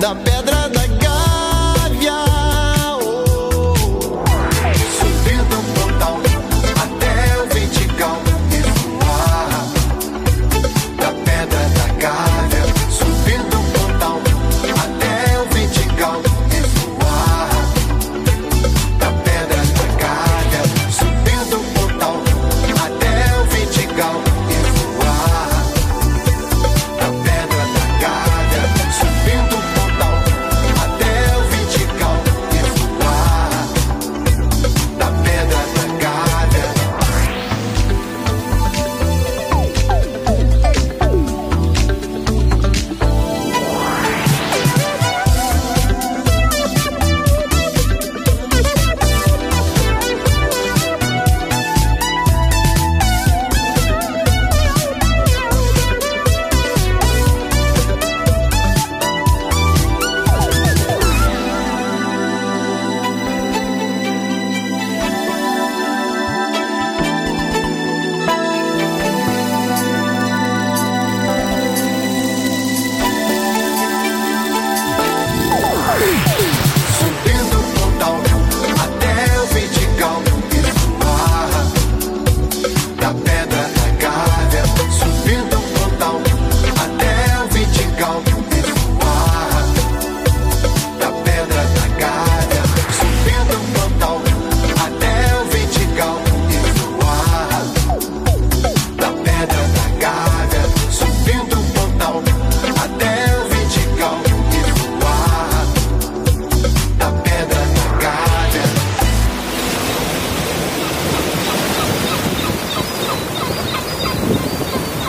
Now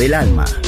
Del alma.